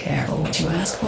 Careful what you ask for.